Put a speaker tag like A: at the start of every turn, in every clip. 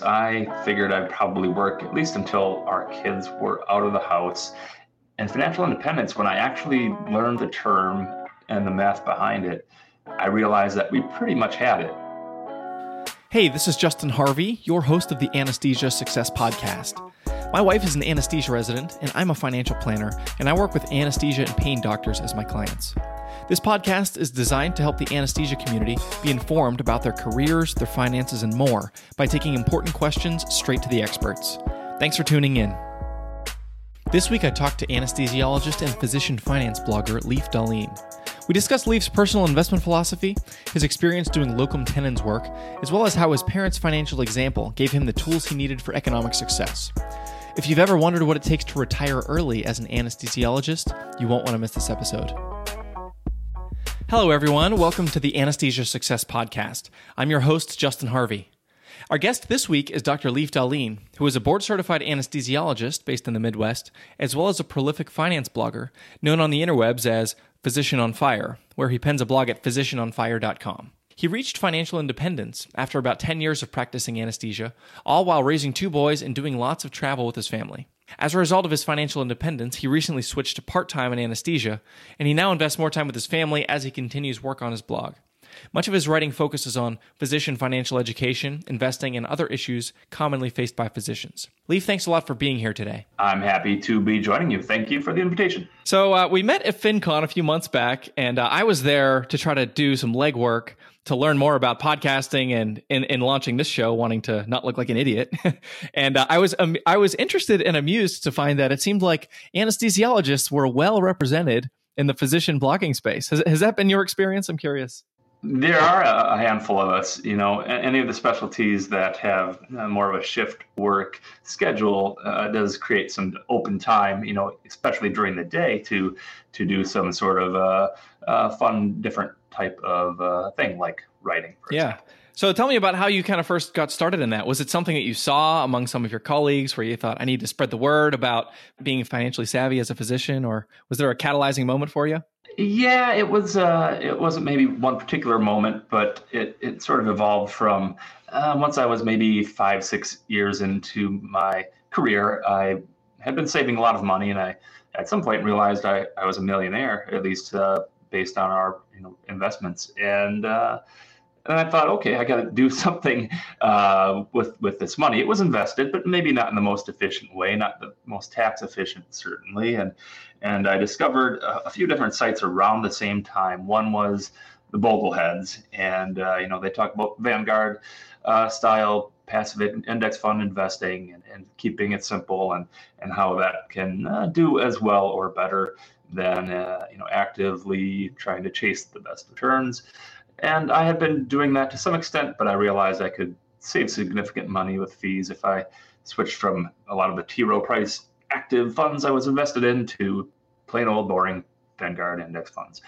A: I figured I'd probably work at least until our kids were out of the house. And financial independence, when I actually learned the term and the math behind it, I realized that we pretty much had it.
B: Hey, this is Justin Harvey, your host of the Anesthesia Success Podcast. My wife is an anesthesia resident, and I'm a financial planner, and I work with anesthesia and pain doctors as my clients. This podcast is designed to help the anesthesia community be informed about their careers, their finances, and more by taking important questions straight to the experts. Thanks for tuning in. This week, I talked to anesthesiologist and physician finance blogger Leif Dahleen. We discussed Leif's personal investment philosophy, his experience doing locum tenens work, as well as how his parents' financial example gave him the tools he needed for economic success. If you've ever wondered what it takes to retire early as an anesthesiologist, you won't want to miss this episode. Hello, everyone. Welcome to the Anesthesia Success Podcast. I'm your host, Justin Harvey. Our guest this week is Dr. Leif Dahleen, who is a board certified anesthesiologist based in the Midwest, as well as a prolific finance blogger known on the interwebs as Physician on Fire, where he pens a blog at physicianonfire.com. He reached financial independence after about 10 years of practicing anesthesia, all while raising two boys and doing lots of travel with his family. As a result of his financial independence, he recently switched to part time in anesthesia, and he now invests more time with his family as he continues work on his blog. Much of his writing focuses on physician financial education, investing, and other issues commonly faced by physicians. Leif, thanks a lot for being here today.
A: I'm happy to be joining you. Thank you for the invitation.
B: So, uh, we met at FinCon a few months back, and uh, I was there to try to do some legwork to learn more about podcasting and in, in launching this show, wanting to not look like an idiot. and uh, I was um, I was interested and amused to find that it seemed like anesthesiologists were well represented in the physician blogging space. Has, has that been your experience? I'm curious.
A: There are a handful of us, you know, any of the specialties that have uh, more of a shift work schedule uh, does create some open time, you know, especially during the day to to do some sort of uh, uh, fun, different type of uh, thing like writing.
B: yeah.
A: Example.
B: So tell me about how you kind of first got started in that. Was it something that you saw among some of your colleagues where you thought, I need to spread the word about being financially savvy as a physician, or was there a catalyzing moment for you?
A: Yeah, it was. Uh, it wasn't maybe one particular moment, but it, it sort of evolved from uh, once I was maybe five, six years into my career. I had been saving a lot of money, and I at some point realized I, I was a millionaire, at least uh, based on our you know investments. And uh, and I thought, okay, I got to do something uh, with with this money. It was invested, but maybe not in the most efficient way, not the most tax efficient, certainly. And and I discovered a, a few different sites around the same time. One was the Bogleheads, and uh, you know they talk about Vanguard uh, style passive index fund investing and, and, keeping it simple, and and how that can uh, do as well or better than uh, you know actively trying to chase the best returns. And I had been doing that to some extent, but I realized I could save significant money with fees if I switched from a lot of the T Rowe Price active funds I was invested in to plain old boring Vanguard index funds.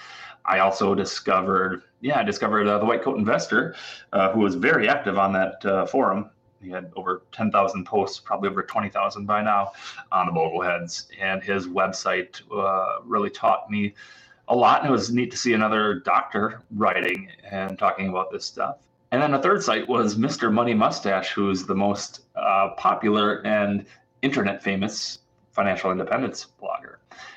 A: I also discovered, yeah, I discovered uh, the White Coat Investor, uh, who was very active on that uh, forum. He had over 10,000 posts, probably over 20,000 by now on the Bogleheads. And his website uh, really taught me a lot. And it was neat to see another doctor writing and talking about this stuff. And then the third site was Mr. Money Mustache, who's the most uh, popular and internet famous financial independence blogger.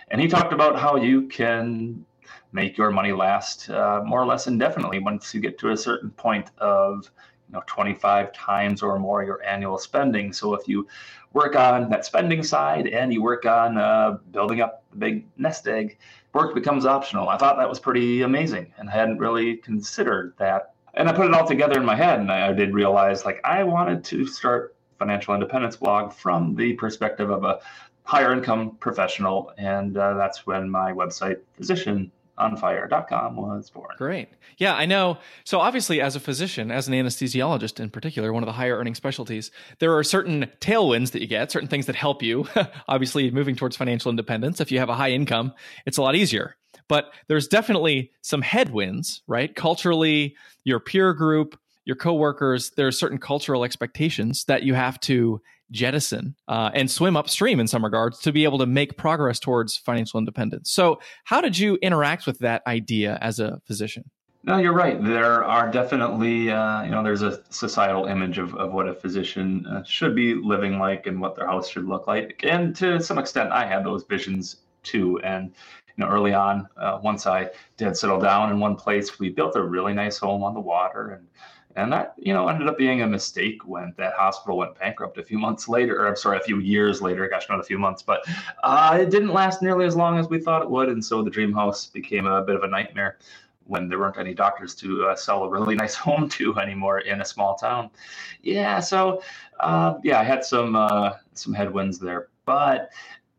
A: And he talked about how you can make your money last uh, more or less indefinitely once you get to a certain point of you know 25 times or more your annual spending so if you work on that spending side and you work on uh, building up the big nest egg work becomes optional. I thought that was pretty amazing and i hadn't really considered that. And i put it all together in my head and i, I did realize like i wanted to start financial independence blog from the perspective of a higher income professional and uh, that's when my website physician onfire.com was born.
B: Great. Yeah, I know. So, obviously, as a physician, as an anesthesiologist in particular, one of the higher earning specialties, there are certain tailwinds that you get, certain things that help you. obviously, moving towards financial independence. If you have a high income, it's a lot easier. But there's definitely some headwinds, right? Culturally, your peer group, your coworkers, there are certain cultural expectations that you have to jettison uh, and swim upstream in some regards to be able to make progress towards financial independence. So, how did you interact with that idea as a physician?
A: No, you're right. There are definitely, uh, you know, there's a societal image of, of what a physician uh, should be living like and what their house should look like. And to some extent, I had those visions too. And, you know, early on, uh, once I did settle down in one place, we built a really nice home on the water. And, and that, you know, ended up being a mistake when that hospital went bankrupt a few months later. Or, I'm sorry, a few years later. Gosh, not a few months, but uh, it didn't last nearly as long as we thought it would. And so the dream house became a bit of a nightmare when there weren't any doctors to uh, sell a really nice home to anymore in a small town. Yeah, so uh, yeah, I had some uh, some headwinds there, but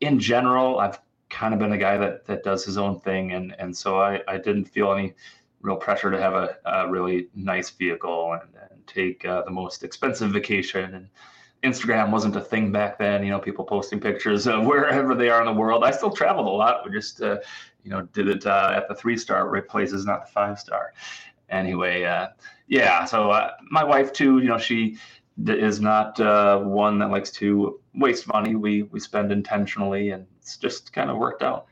A: in general, I've kind of been a guy that that does his own thing, and and so I I didn't feel any real pressure to have a, a really nice vehicle and, and take uh, the most expensive vacation and. Instagram wasn't a thing back then, you know, people posting pictures of wherever they are in the world. I still traveled a lot. We just uh, you know, did it uh, at the three star places, not the five star. Anyway, uh, yeah. So uh, my wife too, you know, she is not uh, one that likes to waste money. We we spend intentionally, and it's just kind of worked out.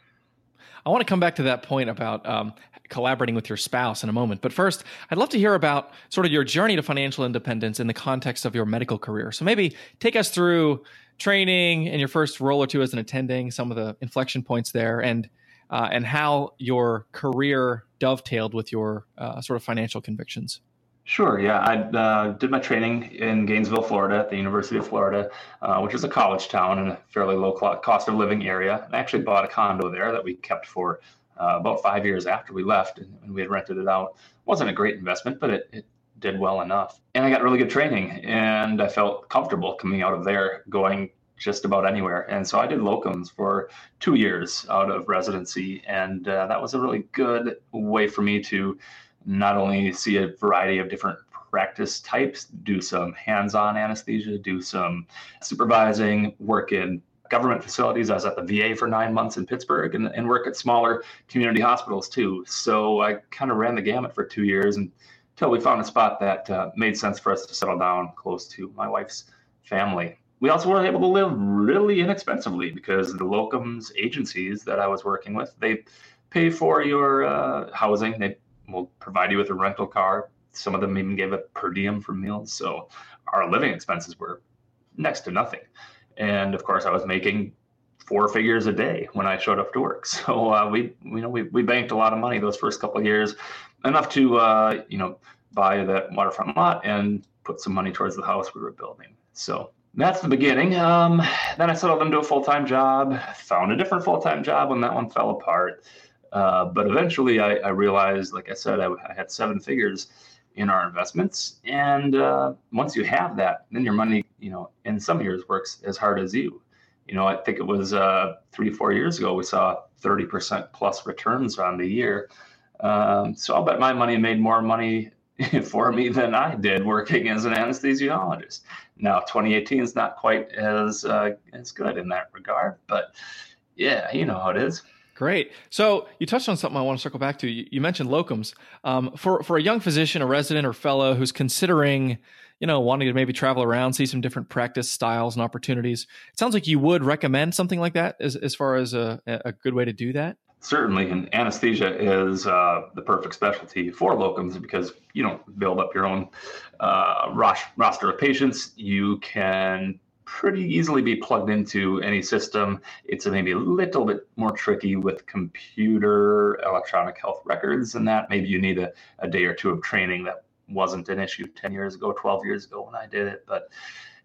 B: I want to come back to that point about um, collaborating with your spouse in a moment. But first, I'd love to hear about sort of your journey to financial independence in the context of your medical career. So maybe take us through training and your first role or two as an attending, some of the inflection points there, and uh, and how your career dovetailed with your uh, sort of financial convictions.
A: Sure. Yeah, I uh, did my training in Gainesville, Florida, at the University of Florida, uh, which is a college town in a fairly low cost of living area. I actually bought a condo there that we kept for uh, about five years after we left, and, we had rented it out. It wasn't a great investment, but it, it did well enough. And I got really good training, and I felt comfortable coming out of there, going just about anywhere. And so I did locums for two years out of residency. And uh, that was a really good way for me to not only see a variety of different practice types, do some hands on anesthesia, do some supervising, work in government facilities. I was at the VA for nine months in Pittsburgh and, and work at smaller community hospitals too. So I kind of ran the gamut for two years until we found a spot that uh, made sense for us to settle down close to my wife's family we also were able to live really inexpensively because the locums agencies that I was working with, they pay for your uh, housing. They will provide you with a rental car. Some of them even gave a per diem for meals. So our living expenses were next to nothing. And of course, I was making four figures a day when I showed up to work. So uh, we, you know, we, we banked a lot of money those first couple of years, enough to, uh, you know, buy that waterfront lot and put some money towards the house we were building. So that's the beginning. Um, then I settled into a full time job, found a different full time job when that one fell apart. Uh, but eventually I, I, realized, like I said, I, I, had seven figures in our investments. And uh, once you have that, then your money, you know, in some years works as hard as you. You know, I think it was uh, three, four years ago, we saw 30% plus returns on the year. Um, so I'll bet my money made more money for me than I did working as an anesthesiologist. Now, 2018 is not quite as uh, as good in that regard, but yeah, you know how it is.
B: Great. So you touched on something I want to circle back to. You, mentioned locums. Um, for for a young physician, a resident or fellow who's considering, you know, wanting to maybe travel around, see some different practice styles and opportunities, it sounds like you would recommend something like that as as far as a, a good way to do that
A: certainly and anesthesia is uh, the perfect specialty for locums because you don't build up your own uh, roster of patients you can pretty easily be plugged into any system. It's maybe a little bit more tricky with computer electronic health records and that. Maybe you need a, a day or two of training that wasn't an issue 10 years ago 12 years ago when i did it. But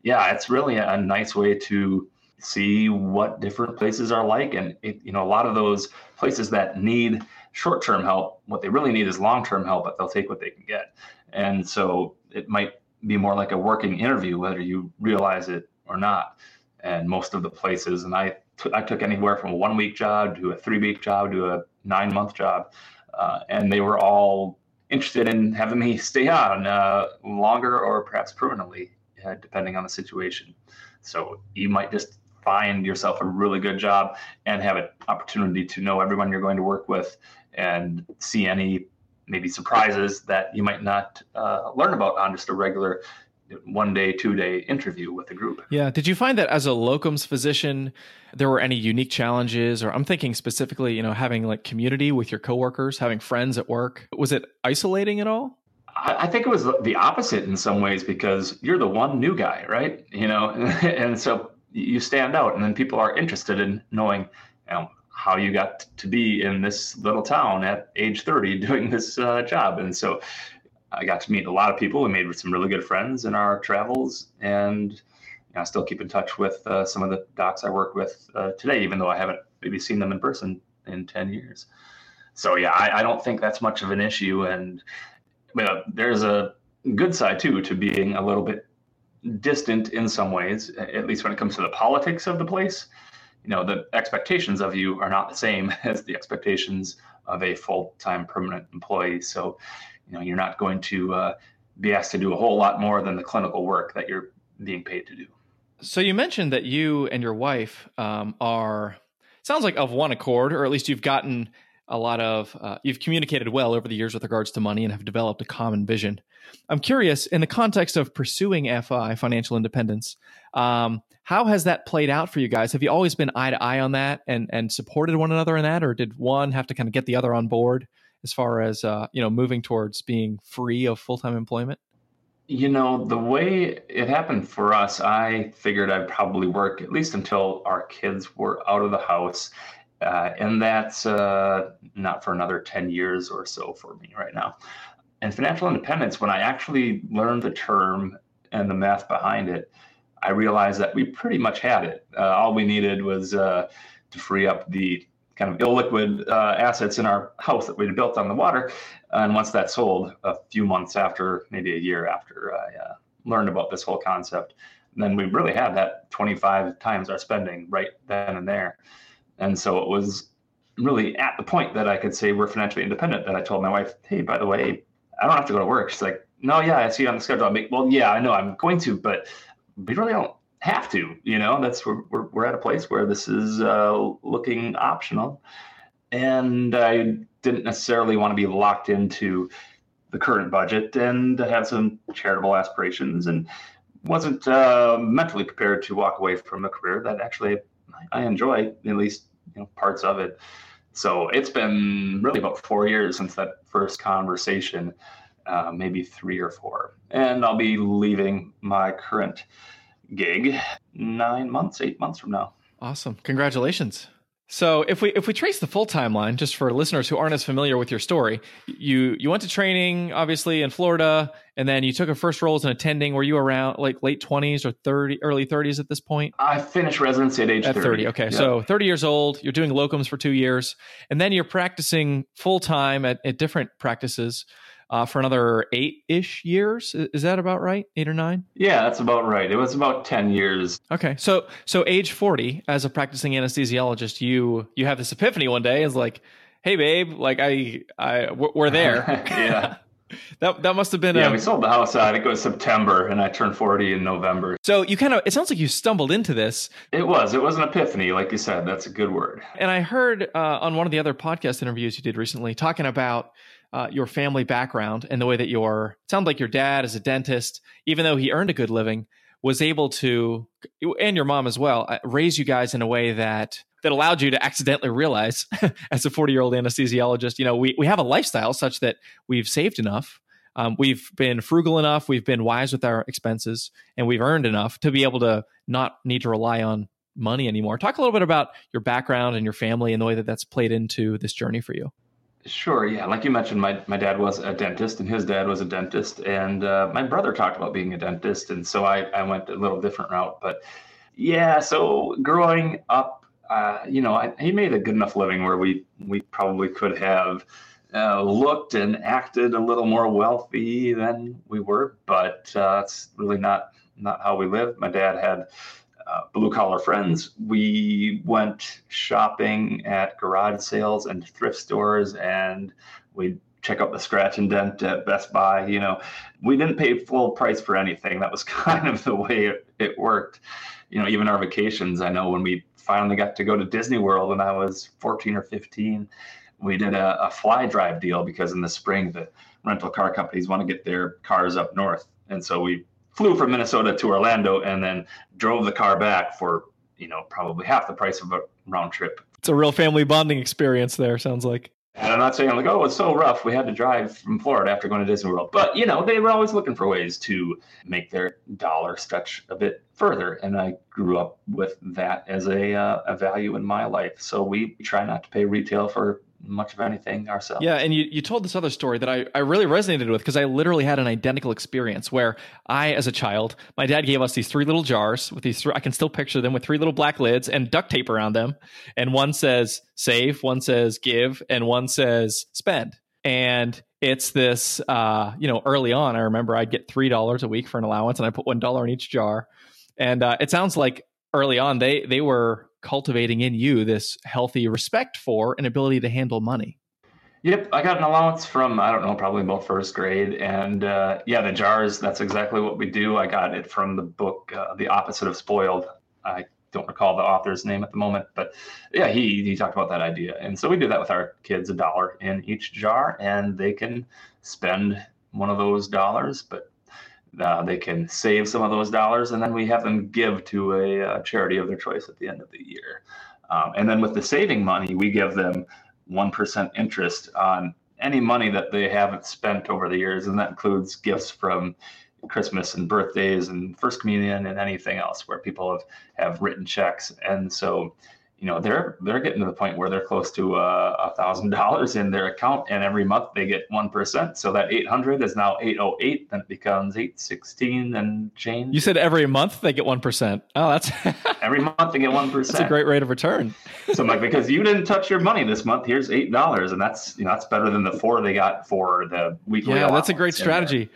A: yeah it's really a nice way to see what different places are like. And it, you know a lot of those places that need short-term help what they really need is long-term help but they'll take what they can get. And so it might be more like a working interview whether you realize it or not. And most of the places and I, t- I took anywhere from a one week job to a three week job to a nine month job uh, and they were all interested in having me stay on uh, longer or perhaps permanently uh, depending on the situation. So you might just find yourself a really good job and have an opportunity to know everyone you're going to work with and see any maybe surprises that you might not uh, learn about on just a regular one day, two day interview with the group.
B: Yeah. Did you find that as a locums physician, there were any unique challenges? Or I'm thinking specifically, you know, having like community with your coworkers, having friends at work. Was it isolating at all?
A: I think it was the opposite in some ways because you're the one new guy, right? You know, and so you stand out, and then people are interested in knowing, you know, how you got to be in this little town at age 30 doing this uh, job. And so I got to meet a lot of people. We made some really good friends in our travels, and you know, I still keep in touch with uh, some of the docs I work with uh, today, even though I haven't maybe seen them in person in 10 years. So yeah, I, I don't think that's much of an issue. And but there's a good side too to being a little bit distant in some ways, at least when it comes to the politics of the place. You know, the expectations of you are not the same as the expectations of a full-time permanent employee. So you know you're not going to uh, be asked to do a whole lot more than the clinical work that you're being paid to do.
B: So you mentioned that you and your wife um, are sounds like of one accord, or at least you've gotten a lot of uh, you've communicated well over the years with regards to money and have developed a common vision. I'm curious, in the context of pursuing FI financial independence, um, how has that played out for you guys? Have you always been eye to eye on that and and supported one another in that, or did one have to kind of get the other on board? As far as uh, you know moving towards being free of full-time employment?
A: You know the way it happened for us i figured i'd probably work at least until our kids were out of the house uh, and that's uh, not for another 10 years or so for me right now. And financial independence when i actually learned the term and the math behind it i realized that we pretty much had it. Uh, all we needed was uh, to free up the kind of illiquid uh, assets in our house that we'd built on the water. And once that sold, a few months after, maybe a year after I uh, learned about this whole concept, then we really had that 25 times our spending right then and there. And so it was really at the point that I could say we're financially independent that I told my wife, hey, by the way, I don't have to go to work. She's like, no, yeah, I see you on the schedule. I'm like, well, yeah, I know I'm going to, but we really don't have to. You know, that's we're we're, we're at a place where this is uh, looking optional, and I didn't necessarily want to be locked into the current budget and have some charitable aspirations and wasn't uh, mentally prepared to walk away from a career that actually I enjoy at least you know parts of it. So it's been really about four years since that first conversation, uh, maybe three or four, and I'll be leaving my current gig nine months, eight months from now.
B: Awesome. Congratulations. So if we if we trace the full timeline, just for listeners who aren't as familiar with your story, you you went to training obviously in Florida, and then you took a first role as an attending. Were you around like late twenties or thirty, early thirties at this point?
A: I finished residency at age
B: at 30. 30 okay, so thirty years old. You're doing locums for two years, and then you're practicing full time at, at different practices uh, for another eight ish years. Is that about right? Eight or nine?
A: Yeah, that's about right. It was about ten years.
B: Okay, so so age forty, as a practicing anesthesiologist, you you have this epiphany one day. Is like, hey, babe, like I I we're there.
A: yeah.
B: that that must have been
A: yeah. A, we sold the house. I think it was September, and I turned forty in November.
B: So you kind of it sounds like you stumbled into this.
A: It was. It was an epiphany, like you said. That's a good word.
B: And I heard uh, on one of the other podcast interviews you did recently talking about uh, your family background and the way that your sounds like your dad is a dentist, even though he earned a good living, was able to, and your mom as well, uh, raise you guys in a way that that allowed you to accidentally realize, as a forty year old anesthesiologist, you know, we we have a lifestyle such that we've saved enough. Um, we've been frugal enough, we've been wise with our expenses, and we've earned enough to be able to not need to rely on money anymore. Talk a little bit about your background and your family and the way that that's played into this journey for you.
A: Sure. Yeah. Like you mentioned, my, my dad was a dentist and his dad was a dentist. And uh, my brother talked about being a dentist. And so I, I went a little different route. But yeah, so growing up, uh, you know, I, he made a good enough living where we, we probably could have uh, looked and acted a little more wealthy than we were. But uh, that's really not, not how we lived. My dad had uh, blue collar friends. We went shopping at garage sales and thrift stores, and we'd check out the scratch and dent at Best Buy. You know, we didn't pay full price for anything. That was kind of the way it, it worked. You know, even our vacations. I know when we finally got to go to Disney World when I was 14 or 15, we did a, a fly drive deal because in the spring the rental car companies want to get their cars up north, and so we flew from Minnesota to Orlando and then drove the car back for you know probably half the price of a round trip.
B: It's a real family bonding experience there. Sounds like.
A: And I'm not saying like, oh, it's so rough. We had to drive from Florida after going to Disney World. But you know, they were always looking for ways to make their dollar stretch a bit further. And I grew up with that as a uh, a value in my life. So we try not to pay retail for much of anything ourselves.
B: Yeah, and you, you told this other story that I, I really resonated with because I literally had an identical experience where I, as a child, my dad gave us these three little jars with these three, I can still picture them with three little black lids and duct tape around them. And one says save, one says give, and one says spend. And it's this, uh, you know, early on, I remember I'd get $3 a week for an allowance and I put $1 in each jar. And uh, it sounds like early on they they were cultivating in you this healthy respect for and ability to handle money.
A: Yep, I got an allowance from I don't know, probably about first grade, and uh, yeah, the jars. That's exactly what we do. I got it from the book, uh, "The Opposite of Spoiled." I don't recall the author's name at the moment, but yeah, he he talked about that idea, and so we do that with our kids, a dollar in each jar, and they can spend one of those dollars, but uh, they can save some of those dollars, and then we have them give to a, a charity of their choice at the end of the year. Um, and then with the saving money, we give them 1% interest on any money that they haven't spent over the years. And that includes gifts from Christmas and birthdays and First Communion and anything else where people have, have written checks. And so you know they're they're getting to the point where they're close to uh, a thousand dollars in their account and every month they get one percent. So that 800 is now 808 then it becomes 816 and change.
B: You said every month they get one percent. Oh that's
A: every month they get one percent.
B: That's a great rate of return.
A: So I'm like because you didn't touch your money this month here's eight dollars and that's you know that's better than the four they got for the weekly
B: yeah that's a great strategy.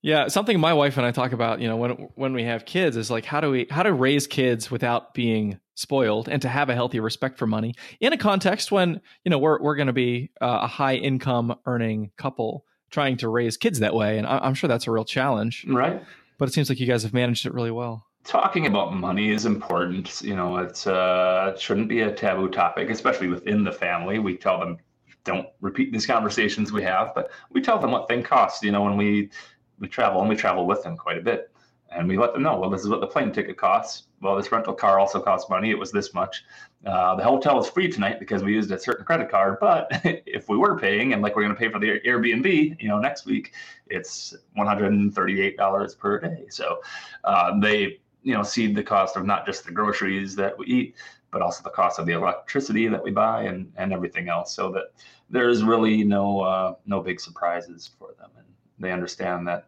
B: Yeah, something my wife and I talk about, you know, when when we have kids is like how do we how to raise kids without being spoiled and to have a healthy respect for money in a context when, you know, we're we're going to be uh, a high income earning couple trying to raise kids that way and I, am sure that's a real challenge.
A: Right.
B: But it seems like you guys have managed it really well.
A: Talking about money is important. You know, it's uh it shouldn't be a taboo topic, especially within the family. We tell them don't repeat these conversations we have, but we tell them what things cost. You know, when we we travel and we travel with them quite a bit. And we let them know, well, this is what the plane ticket costs. Well, this rental car also costs money. It was this much. Uh, the hotel is free tonight because we used a certain credit card. But if we were paying, and like we're going to pay for the Airbnb, you know, next week, it's $138 per day. So uh, they, you know, see the cost of not just the groceries that we eat, but also the cost of the electricity that we buy and, and everything else. So that there's really no uh, no big surprises for them. And they understand that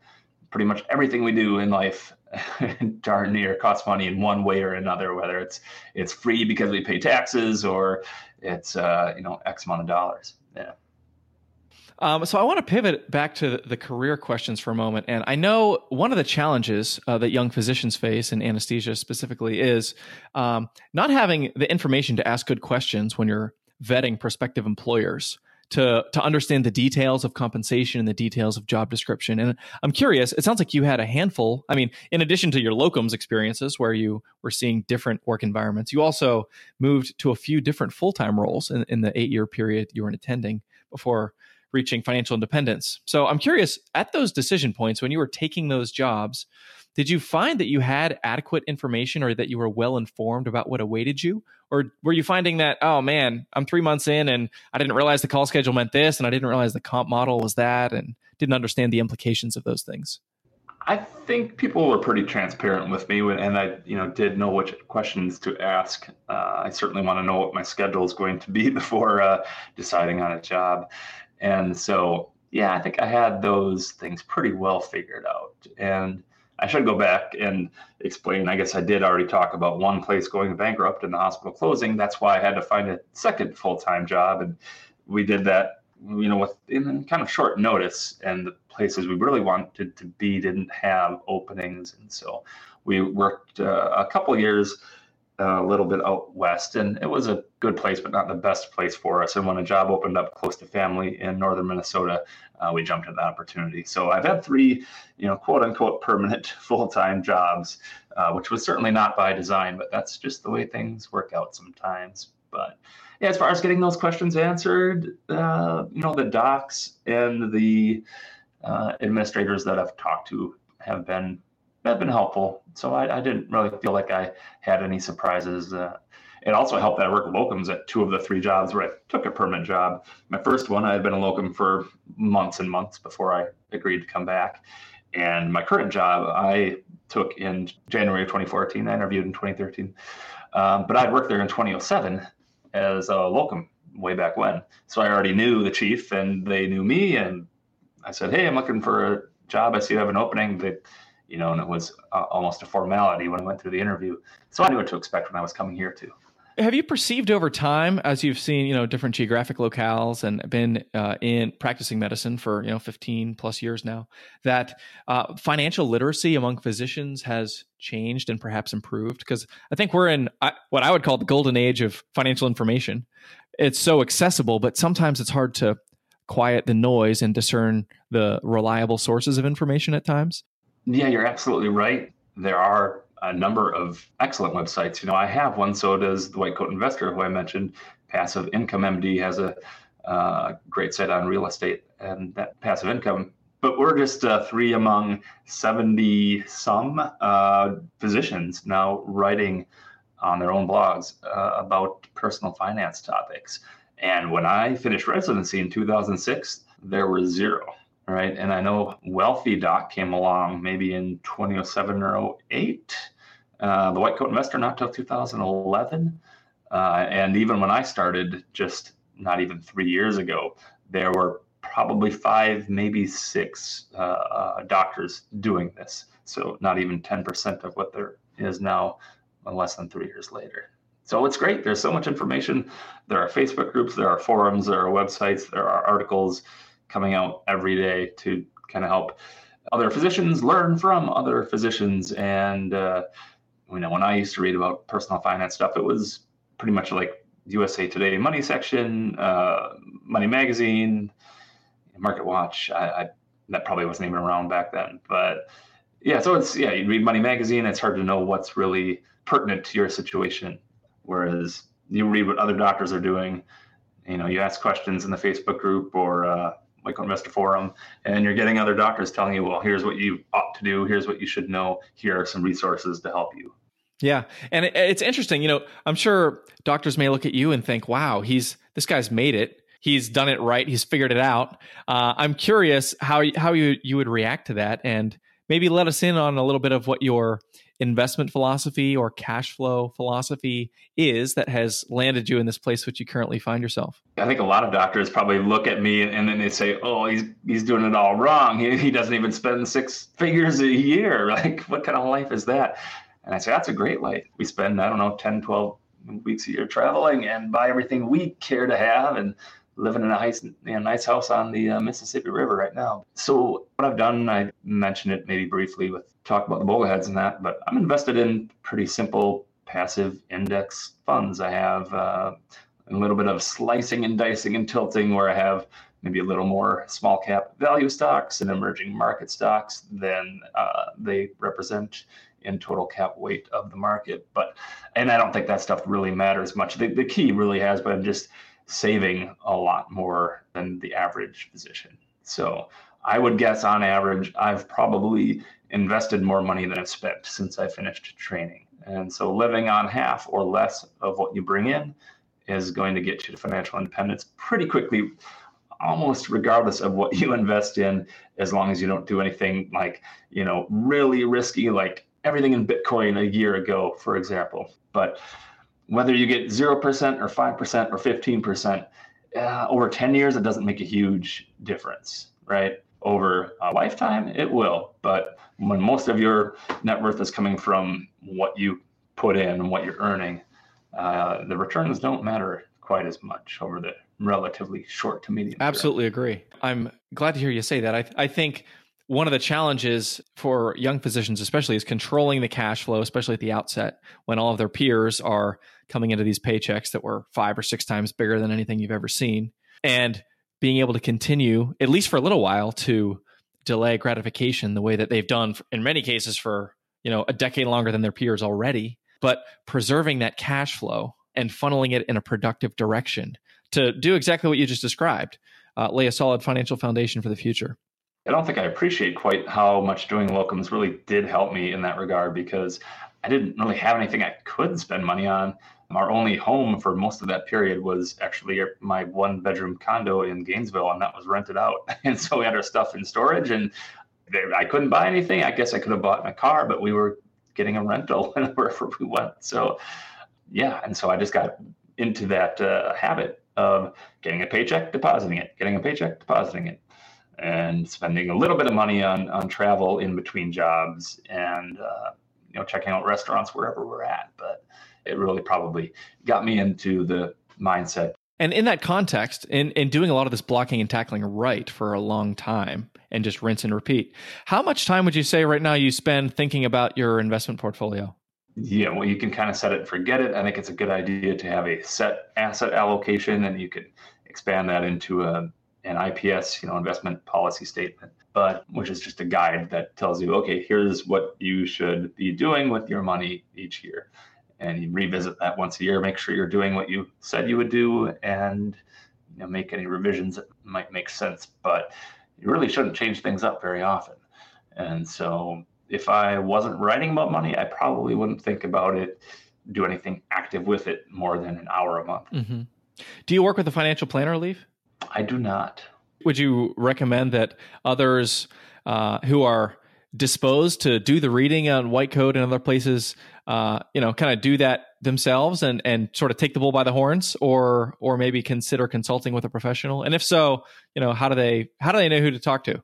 A: pretty much everything we do in life darn near costs money in one way or another whether it's it's free because we pay taxes or it's uh, you know x amount of dollars. Yeah.
B: Um, so I want to pivot back to the career questions for a moment, and I know one of the challenges uh, that young physicians face in anesthesia specifically is um, not having the information to ask good questions when you're vetting prospective employers to to understand the details of compensation and the details of job description. And I'm curious, it sounds like you had a handful. I mean, in addition to your locums experiences where you were seeing different work environments, you also moved to a few different full-time roles in, in the eight-year period you were attending before reaching financial independence. So I'm curious, at those decision points when you were taking those jobs, did you find that you had adequate information or that you were well informed about what awaited you? Or were you finding that, oh man, I'm three months in and I didn't realize the call schedule meant this and I didn't realize the comp model was that and didn't understand the implications of those things?
A: I think people were pretty transparent with me, and I, you know, did know which questions to ask. Uh, I certainly want to know what my schedule is going to be before uh, deciding on a job, and so yeah, I think I had those things pretty well figured out. And I should go back and explain. I guess I did already talk about one place going bankrupt and the hospital closing. That's why I had to find a second full time job, and we did that, you know, with in kind of short notice. And the places we really wanted to be didn't have openings, and so we worked uh, a couple years a little bit out west, and it was a good place, but not the best place for us. And when a job opened up close to family in northern Minnesota, uh, we jumped at that opportunity. So I've had three, you know, quote unquote permanent full time jobs, uh, which was certainly not by design, but that's just the way things work out sometimes. But yeah, as far as getting those questions answered, uh, you know, the docs and the uh, administrators that I've talked to have been that been helpful. So I, I, didn't really feel like I had any surprises. Uh, it also helped that I worked locums at two of the three jobs where I took a permanent job. My first one, I had been a locum for months and months before I agreed to come back. And my current job, I took in January of 2014. I interviewed in 2013. Um, but I'd worked there in 2007 as a locum way back when. So I already knew the chief and they knew me. And I said, Hey, I'm looking for a job. I see you have an opening. That, you know, and it was uh, almost a formality when I went through the interview. So I knew what to expect when I was coming here too.
B: Have you perceived over time, as you've seen, you know, different geographic locales and been uh, in practicing medicine for you know 15 plus years now, that uh, financial literacy among physicians has changed and perhaps improved? Because I think we're in uh, what I would call the golden age of financial information. It's so accessible, but sometimes it's hard to quiet the noise and discern the reliable sources of information at times.
A: Yeah, you're absolutely right. There are a number of excellent websites. You know, I have one, so does the White Coat Investor, who I mentioned. Passive Income MD has a uh, great site on real estate and that passive income. But we're just uh, three among 70 some uh, physicians now writing on their own blogs uh, about personal finance topics. And when I finished residency in 2006, there were zero right? And I know Wealthy Doc came along maybe in 2007 or 08. Uh, the White Coat Investor not till 2011. Uh, and even when I started, just not even three years ago, there were probably five, maybe six uh, uh doctors doing this. So not even 10% of what there is now, less than three years later. So it's great. There's so much information. There are Facebook groups, there are forums, there are websites, there are articles coming out every day to kind of help other physicians learn from other physicians. And uh, you know, when I used to read about personal finance stuff, it was pretty much like USA Today Money section, uh, Money Magazine, Market Watch. I, I, that probably wasn't even around back then, but yeah. So it's yeah, you read Money Magazine. It's hard to know what's really pertinent to your situation, whereas you read what other doctors are doing. You know, you ask questions in the Facebook group or uh, like Investor Forum, and you're getting other doctors telling you, well, here's what you ought to do, here's what you should know, here are some resources to help you.
B: Yeah, and it, it's interesting. You know, I'm sure doctors may look at you and think, "Wow, he's this guy's made it. He's done it right. He's figured it out." Uh, I'm curious how how you you would react to that, and maybe let us in on a little bit of what your investment philosophy or cash flow philosophy is that has landed you in this place which you currently find yourself?
A: I think a lot of doctors probably look at me and then they say, "Oh, he's he's doing it all wrong. He, he doesn't even spend six figures a year. Like, what kind of life is that?" And I say, "That's a great life. We spend I don't know 10, 12 weeks a year traveling and buy everything we care to have and living in a nice, you know, nice house on the uh, Mississippi River right now. So what I've done, I mentioned it maybe briefly with talk about the bogleheads and that, but I'm invested in pretty simple passive index funds. I have uh, a little bit of slicing and dicing and tilting where I have maybe a little more small cap value stocks and emerging market stocks than uh, they represent in total cap weight of the market. But and I don't think that stuff really matters much. The, the key really has been just saving a lot more than the average physician. So I would guess on average, I've probably invested more money than I've spent since I finished training. And so living on half or less of what you bring in is going to get you to financial independence pretty quickly, almost regardless of what you invest in, as long as you don't do anything like, you know, really risky, like everything in Bitcoin a year ago, for example. But whether you get 0% or 5% or 15%, uh, over 10 years, it doesn't make a huge difference, right? Over a lifetime, it will. But when most of your net worth is coming from what you put in and what you're earning, uh, the returns don't matter quite as much over the relatively short to medium.
B: Absolutely term. agree. I'm glad to hear you say that. I, I think one of the challenges for young physicians, especially, is controlling the cash flow, especially at the outset when all of their peers are coming into these paychecks that were five or six times bigger than anything you've ever seen. And being able to continue, at least for a little while, to delay gratification the way that they've done in many cases for you know a decade longer than their peers already but preserving that cash flow and funneling it in a productive direction to do exactly what you just described uh, lay a solid financial foundation for the future
A: I don't think I appreciate quite how much doing locums really did help me in that regard because I didn't really have anything I could spend money on. Our only home for most of that period was actually my one bedroom condo in Gainesville, and that was rented out. And so we had our stuff in storage, and I couldn't buy anything. I guess I could have bought my car, but we were getting a rental wherever we went. So, yeah. And so I just got into that uh, habit of getting a paycheck, depositing it, getting a paycheck, depositing it, and spending a little bit of money on on travel in between jobs and uh, you know checking out restaurants wherever we're at. But it really probably got me into the mindset.
B: And in that context, in, in doing a lot of this blocking and tackling right for a long time and just rinse and repeat, how much time would you say right now you spend thinking about your investment portfolio?
A: Yeah, well, you can kind of set it and forget it. I think it's a good idea to have a set asset allocation, and you can expand that into a an IPS, you know, investment policy statement, but which is just a guide that tells you, okay, here's what you should be doing with your money each year and you revisit that once a year. Make sure you're doing what you said you would do, and you know, make any revisions that might make sense. But you really shouldn't change things up very often. And so, if I wasn't writing about money, I probably wouldn't think about it, do anything active with it more than an hour a month.
B: Mm-hmm. Do you work with a financial planner, Leif?
A: I do not.
B: Would you recommend that others uh, who are disposed to do the reading on White Coat and other places uh, you know, kind of do that themselves and and sort of take the bull by the horns, or or maybe consider consulting with a professional? And if so, you know, how do they how do they know who to talk to?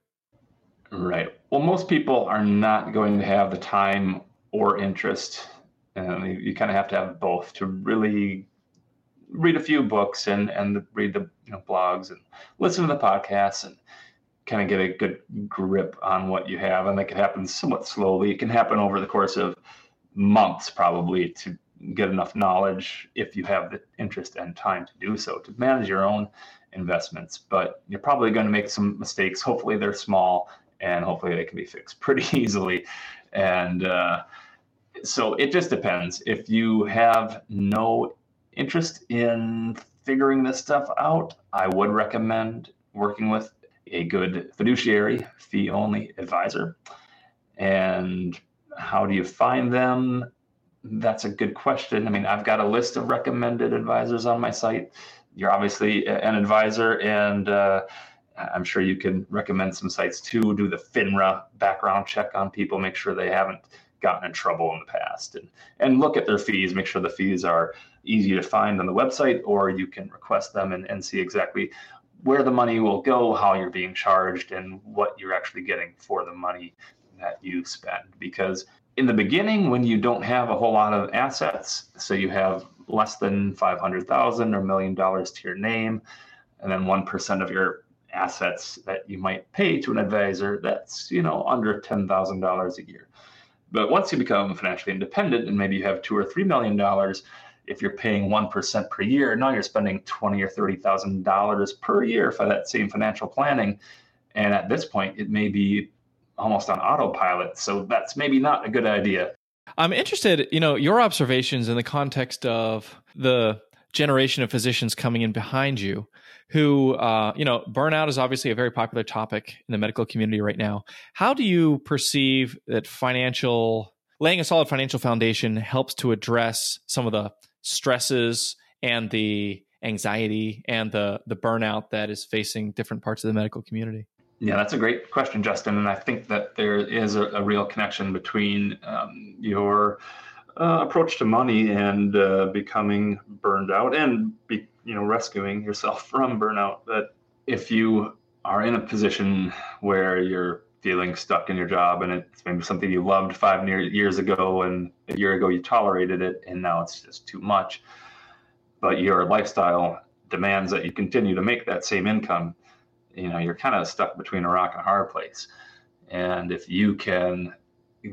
A: Right. Well, most people are not going to have the time or interest, and you, you kind of have to have both to really read a few books and and read the you know blogs and listen to the podcasts and kind of get a good grip on what you have and that can happen somewhat slowly it can happen over the course of months probably to get enough knowledge if you have the interest and time to do so to manage your own investments. But you're probably going to make some mistakes. Hopefully, they're small and hopefully they can be fixed pretty easily. And uh, so it just depends. If you have no interest in figuring this stuff out, I would recommend working with a good fiduciary fee only advisor. And how do you find them? That's a good question. I mean, I've got a list of recommended advisors on my site. You're obviously an advisor, and uh, I'm sure you can recommend some sites too. Do the FINRA background check on people, make sure they haven't gotten in trouble in the past, and and look at their fees. Make sure the fees are easy to find on the website, or you can request them and, and see exactly where the money will go, how you're being charged, and what you're actually getting for the money that you spend because in the beginning when you don't have a whole lot of assets so you have less than 500,000 or million dollars to your name and then 1% of your assets that you might pay to an advisor that's you know under $10,000 a year but once you become financially independent and maybe you have 2 or 3 million dollars if you're paying 1% per year now you're spending 20 or 30,000 dollars per year for that same financial planning and at this point it may be almost on autopilot. So that's maybe not a good idea.
B: I'm interested, you know, your observations in the context of the generation of physicians coming in behind you who uh, you know burnout is obviously a very popular topic in the medical community right now how do you perceive that financial laying a solid financial foundation helps to address some of the stresses and the anxiety and the the burnout that is facing different parts of the medical community
A: yeah, that's a great question, Justin. And I think that there is a, a real connection between um, your uh, approach to money and uh, becoming burned out and be, you know rescuing yourself from burnout. That if you are in a position where you're feeling stuck in your job and it's maybe something you loved five years ago and a year ago you tolerated it and now it's just too much, but your lifestyle demands that you continue to make that same income you know you're kind of stuck between a rock and a hard place and if you can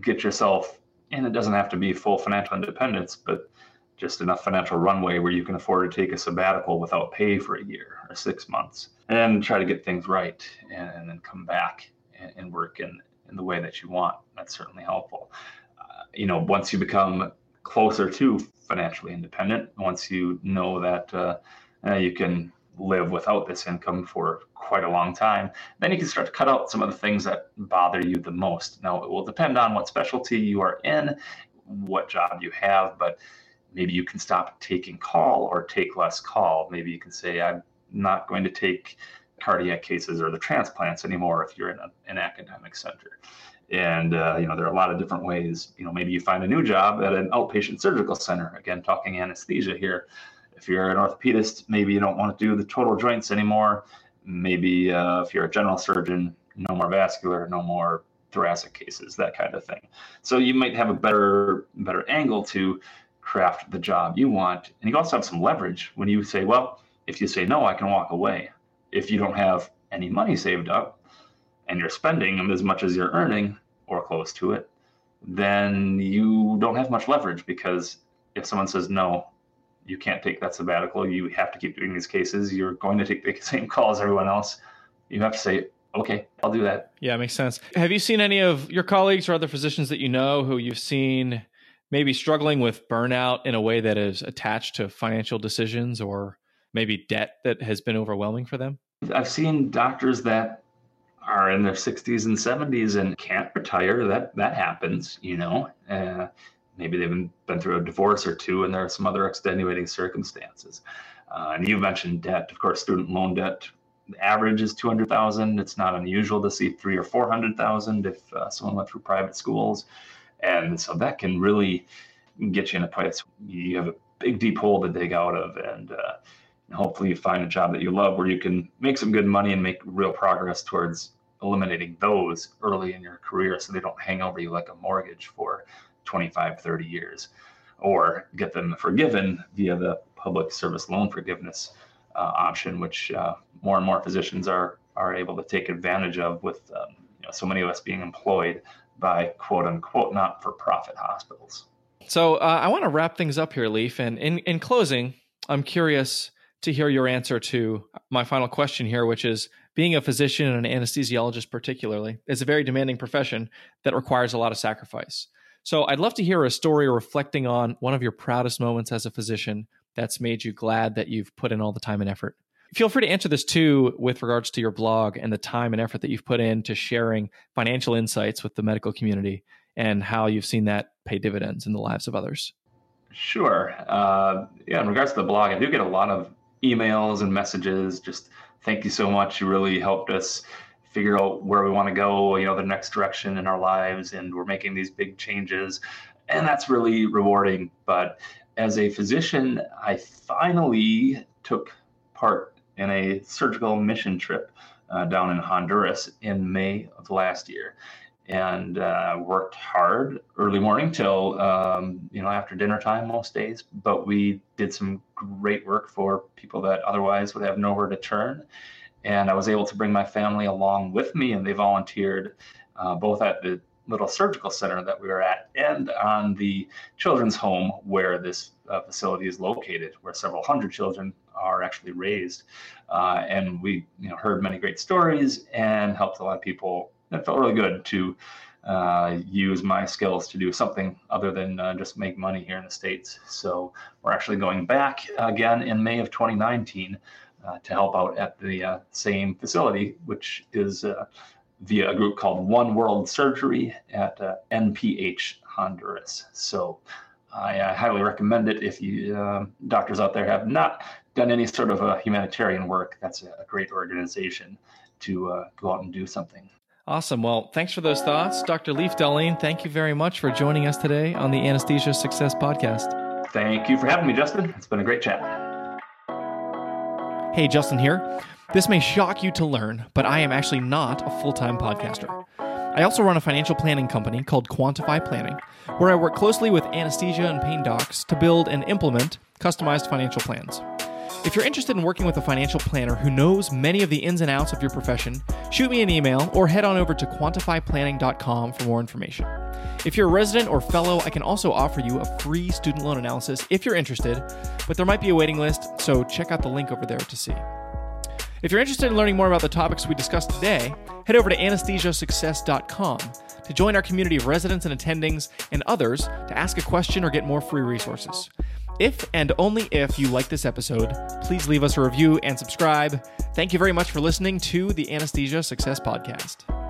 A: get yourself and it doesn't have to be full financial independence but just enough financial runway where you can afford to take a sabbatical without pay for a year or six months and try to get things right and, then come back and, and, work in, in the way that you want. That's certainly helpful. Uh, you know once you become closer to financially independent once you know that uh, uh, you can live without this income for quite a long time, then you can start to cut out some of the things that bother you the most. Now, it will depend on what specialty you are in, what job you have, but maybe you can stop taking call or take less call. Maybe you can say, I'm not going to take cardiac cases or the transplants anymore if you're in a, an academic center. And uh, you know there are a lot of different ways. You know maybe you find a new job at an outpatient surgical center. Again, talking anesthesia here. If you're an orthopedist, maybe you don't want to do the total joints anymore. Maybe uh, if you're a general surgeon, no more vascular, no more thoracic cases, that kind of thing. So you might have a better better angle to craft the job you want, and you also have some leverage when you say, well, if you say no, I can walk away. If you don't have any money saved up, and you're spending as much as you're earning or close to it, then you don't have much leverage because if someone says no, you can't take that sabbatical, you have to keep doing these cases, you're going to take the same call as everyone else. You have to say, okay, I'll do that.
B: Yeah, makes sense. Have you seen any of your colleagues or other physicians that you know who you've seen maybe struggling with burnout in a way that is attached to financial decisions or maybe debt that has been overwhelming for them?
A: I've seen doctors that are in their 60s and 70s and can't retire, that that happens, you know. Uh, maybe they've been, been through a divorce or two, and there are some other extenuating circumstances. Uh, and you mentioned debt, of course, student loan debt. Average is 200,000. It's not unusual to see three or 400,000 if uh, someone went through private schools, and so that can really get you in a place you have a big deep hole to dig out of, and uh, hopefully you find a job that you love where you can make some good money and make real progress towards eliminating those early in your career so they don't hang over you like a mortgage for 25 30 years or get them forgiven via the public service loan forgiveness uh, option which uh, more and more physicians are are able to take advantage of with um, you know, so many of us being employed by quote unquote not for profit hospitals
B: so uh, i want to wrap things up here Leif. and in, in closing i'm curious to hear your answer to my final question here, which is being a physician and an anesthesiologist, particularly, is a very demanding profession that requires a lot of sacrifice. So I'd love to hear a story reflecting on one of your proudest moments as a physician that's made you glad that you've put in all the time and effort. Feel free to answer this too with regards to your blog and the time and effort that you've put into sharing financial insights with the medical community and how you've seen that pay dividends in the lives of others.
A: Sure. Uh, yeah, in regards to the blog, I do get a lot of emails and messages. Just thank you so much. You really helped us figure out where we want to go, you know, the next direction in our lives, and we're making these big changes. And that's really rewarding. But as a physician, I finally took part in a surgical mission trip uh, down in Honduras in May of last year and uh, worked hard early morning till um, you know after dinner time most days. But we did some great work for people that otherwise would have nowhere to turn, and I was able to bring my family along with me, and they volunteered uh, both at the little surgical center that we were at and on the children's home where this uh, facility is located, where several hundred children are actually raised. Uh, and we you know, heard many great stories and helped a lot of people it felt really good to uh, use my skills to do something other than uh, just make money here in the States. So we're actually going back again in May of 2019 uh, to help out at the uh, same facility, which is uh, via a group called One World Surgery at uh, NPH Honduras. So I, I, highly recommend it if you doctors out there have not done any sort of a humanitarian work. That's a, great organization to go out and do something.
B: Awesome. Well, thanks for those thoughts. Dr. Leif Dahleen, thank you very much for joining us today on the Anesthesia Success Podcast.
A: Thank you for having me, Justin. It's been a great chat.
B: Hey, Justin here. This may shock you to learn, but I am actually not a full time podcaster. I also run a financial planning company called Quantify Planning, where I work closely with anesthesia and pain docs to build and implement customized financial plans. If you're interested in working with a financial planner who knows many of the ins and outs of your profession, shoot me an email or head on over to quantifyplanning.com for more information. If you're a resident or fellow, I can also offer you a free student loan analysis if you're interested, but there might be a waiting list, so check out the link over there to see. If you're interested in learning more about the topics we discussed today, head over to anesthesiasuccess.com to join our community of residents and attendings and others to ask a question or get more free resources. If and only if you like this episode, please leave us a review and subscribe. Thank you very much for listening to the Anesthesia Success Podcast.